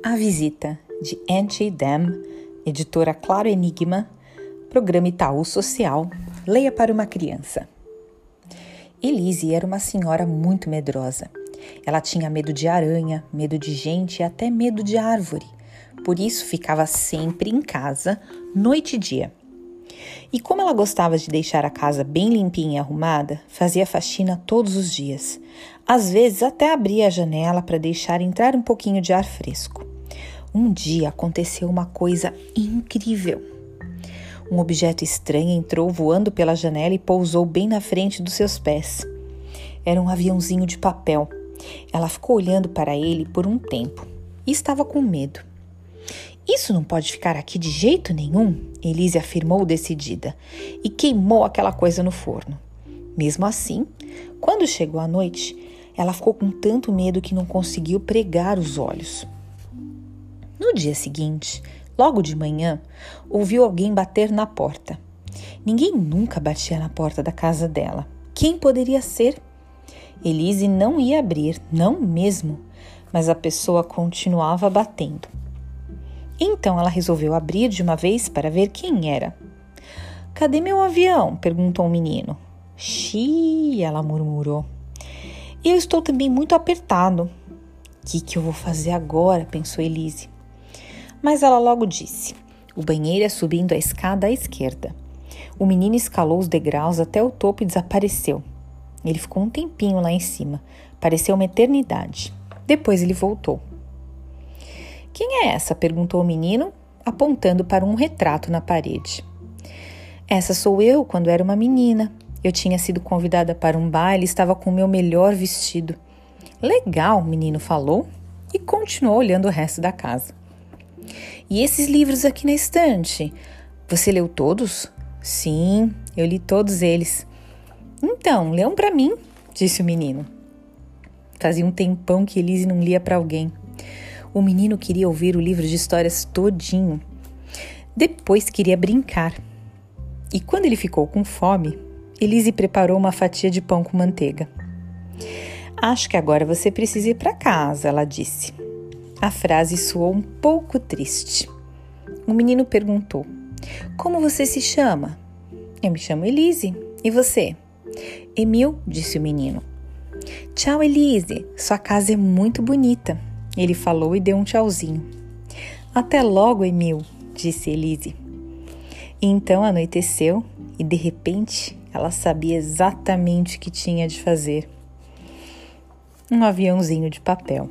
A Visita, de Angie Dam, editora Claro Enigma, programa Itaú Social, leia para uma criança. Elise era uma senhora muito medrosa. Ela tinha medo de aranha, medo de gente e até medo de árvore. Por isso ficava sempre em casa, noite e dia. E como ela gostava de deixar a casa bem limpinha e arrumada, fazia faxina todos os dias. Às vezes até abria a janela para deixar entrar um pouquinho de ar fresco. Um dia aconteceu uma coisa incrível. Um objeto estranho entrou voando pela janela e pousou bem na frente dos seus pés. Era um aviãozinho de papel. Ela ficou olhando para ele por um tempo e estava com medo. Isso não pode ficar aqui de jeito nenhum, Elise afirmou decidida e queimou aquela coisa no forno. Mesmo assim, quando chegou a noite, ela ficou com tanto medo que não conseguiu pregar os olhos. No dia seguinte, logo de manhã, ouviu alguém bater na porta. Ninguém nunca batia na porta da casa dela. Quem poderia ser? Elise não ia abrir, não mesmo, mas a pessoa continuava batendo. Então ela resolveu abrir de uma vez para ver quem era. Cadê meu avião? perguntou o menino. Xiii, ela murmurou. Eu estou também muito apertado. O que, que eu vou fazer agora? pensou Elise. Mas ela logo disse: O banheiro é subindo a escada à esquerda. O menino escalou os degraus até o topo e desapareceu. Ele ficou um tempinho lá em cima. Pareceu uma eternidade. Depois ele voltou. Quem é essa? perguntou o menino, apontando para um retrato na parede. Essa sou eu quando era uma menina. Eu tinha sido convidada para um baile e estava com o meu melhor vestido. Legal, o menino falou e continuou olhando o resto da casa. E esses livros aqui na estante? Você leu todos? Sim, eu li todos eles. Então, lê um para mim, disse o menino. Fazia um tempão que Elise não lia para alguém. O menino queria ouvir o livro de histórias todinho. Depois queria brincar. E quando ele ficou com fome, Elise preparou uma fatia de pão com manteiga. Acho que agora você precisa ir para casa, ela disse. A frase soou um pouco triste. O menino perguntou: Como você se chama? Eu me chamo Elise. E você? Emil, disse o menino. Tchau, Elise. Sua casa é muito bonita. Ele falou e deu um tchauzinho. Até logo, Emil, disse Elise. E então anoiteceu e de repente ela sabia exatamente o que tinha de fazer. Um aviãozinho de papel.